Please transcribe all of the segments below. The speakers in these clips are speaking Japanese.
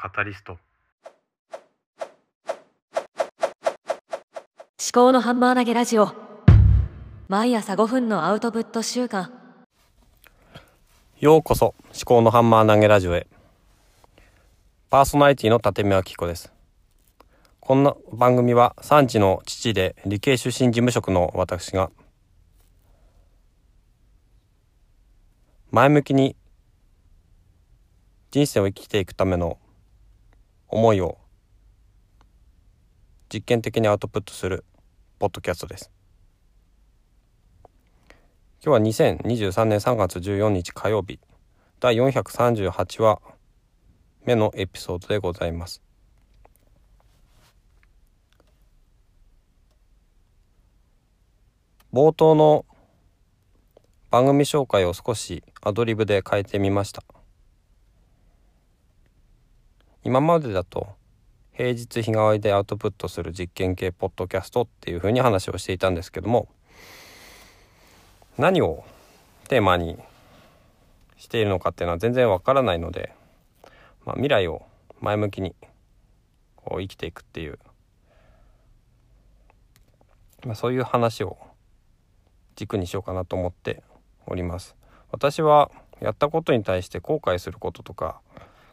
カタリスト。思考のハンマー投げラジオ。毎朝5分のアウトプット週間。ようこそ思考のハンマー投げラジオへ。パーソナリティの立見明子です。こんな番組は産地の父で理系出身事務職の私が前向きに人生を生きていくための思いを実験的にアウトプットするポッドキャストです。今日は2023年3月14日火曜日。第438話目のエピソードでございます。冒頭の番組紹介を少しアドリブで変えてみました。今までだと平日日替わりでアウトプットする実験系ポッドキャストっていうふうに話をしていたんですけども何をテーマにしているのかっていうのは全然わからないので、まあ、未来を前向きにこう生きていくっていう、まあ、そういう話を軸にしようかなと思っております。私はやったことに対して後悔することとか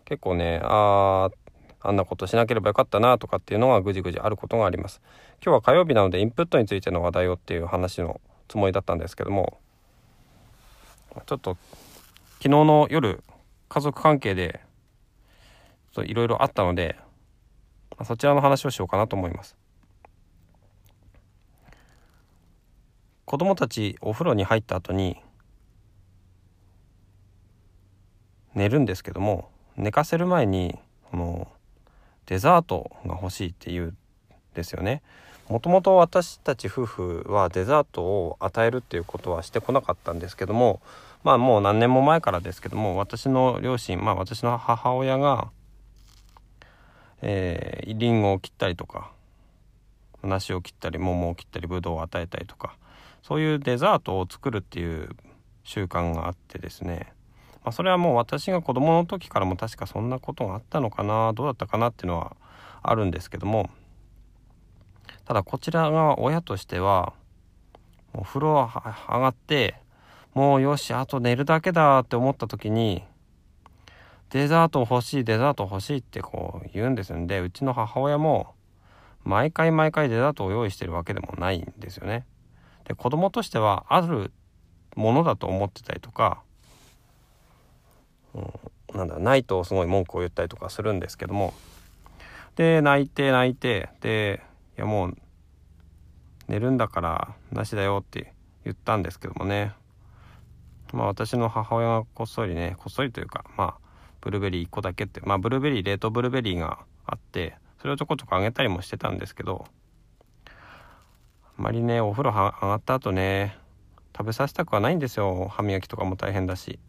結構ねああんなことしなければよかったなとかっていうのがぐじぐじあることがあります。今日は火曜日なのでインプットについての話題をっていう話のつもりだったんですけどもちょっと昨日の夜家族関係でいろいろあったのでそちらの話をしようかなと思います。子供たちお風呂に入った後に寝るんですけども寝かせる前にこのデザートが欲しいって言うんですよね。もともと私たち夫婦はデザートを与えるっていうことはしてこなかったんですけどもまあもう何年も前からですけども私の両親まあ私の母親がえー、リンゴを切ったりとか梨を切ったり桃を切ったりぶどうを与えたりとかそういうデザートを作るっていう習慣があってですねまあ、それはもう私が子供の時からも確かそんなことがあったのかなどうだったかなっていうのはあるんですけどもただこちらが親としてはお風呂上がってもうよしあと寝るだけだって思った時にデザート欲しいデザート欲しいってこう言うんですんでうちの母親も毎回毎回デザートを用意してるわけでもないんですよね。で子供としてはあるものだと思ってたりとか、なんだないとすごい文句を言ったりとかするんですけども。で泣いて泣いてでいやもう寝るんだからなしだよって言ったんですけどもね。まあ私の母親がこっそりねこっそりというかまあブルーベリー1個だけってまあブルーベリー冷凍ブルーベリーがあってそれをちょこちょこあげたりもしてたんですけどあまりねお風呂上がった後ね食べさせたくはないんですよ。歯磨きとかも大変だし。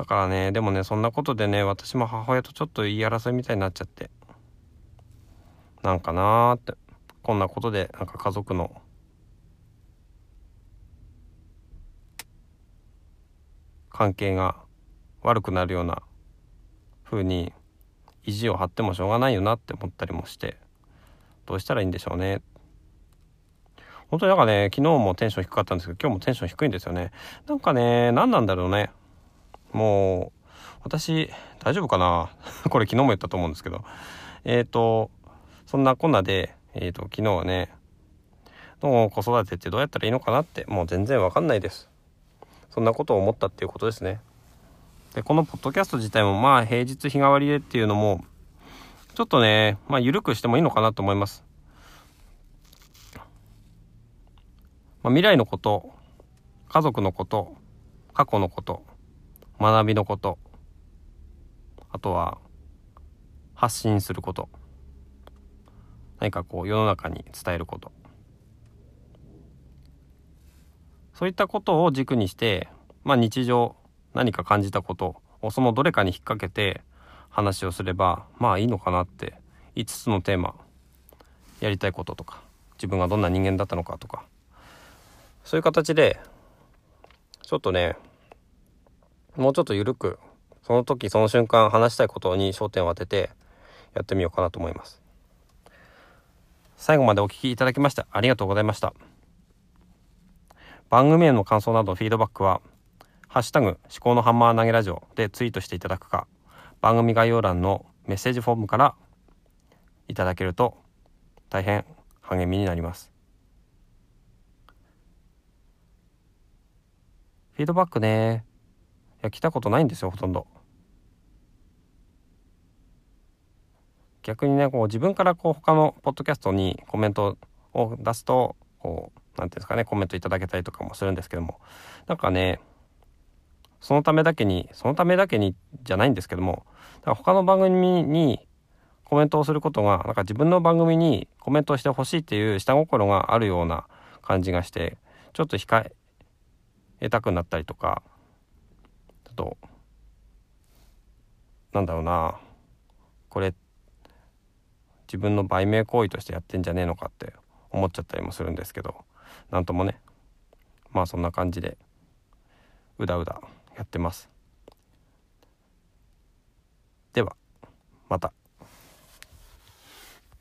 だからねでもねそんなことでね私も母親とちょっと言い争いみたいになっちゃって。なんかなーって。こんなことでなんか家族の。関係が悪くなるような風に意地を張ってもしょうがないよなって思ったりもして。どうしたらいいんでしょうね。本当になんかね昨日もテンション低かったんですけど今日もテンション低いんですよね。なんかね何なんだろうね。もう、私、大丈夫かな？これ昨日も言ったと思うんですけど。えっ、ー、と、そんなこんなで、えっ、ー、と、昨日はね、の子育てってどうやったらいいのかなって、もう全然わかんないです。そんなことを思ったっていうことですね。で、このポッドキャスト自体も、まあ、平日日替わりでっていうのも、ちょっとね、まあ、緩くしてもいいのかなと思います。まあ、未来のこと、家族のこと、過去のこと、学びのこと。あとは発信すること。何かこう世の中に伝えること。そういったことを軸にしてまあ日常何か感じたことをそのどれかに引っ掛けて話をすればまあいいのかなって5つのテーマやりたいこととか自分がどんな人間だったのかとか。そういう形でちょっとねもうちょっと緩くその時その瞬間話したいことに焦点を当ててやってみようかなと思います。最後までお聞きいただきましてありがとうございました。番組への感想などフィードバックは「ハッシュタグ思考のハンマー投げラジオ」でツイートしていただくか番組概要欄のメッセージフォームからいただけると大変励みになります。フィードバックね。や来たことないんですよほとんど。逆にねこう自分からこう他のポッドキャストにコメントを出すとこう何ていうんですかねコメントいただけたりとかもするんですけども。なんかねそのためだけにそのためだけにじゃないんですけどもだから他の番組にコメントをすることがなんか自分の番組にコメントをしてほしいっていう下心があるような感じがしてちょっと控えたくなったりとかとなんだろうなこれ自分の売名行為としてやってんじゃねえのかって思っちゃったりもするんですけどなんともねまあそんな感じでうだうだやってますではまた。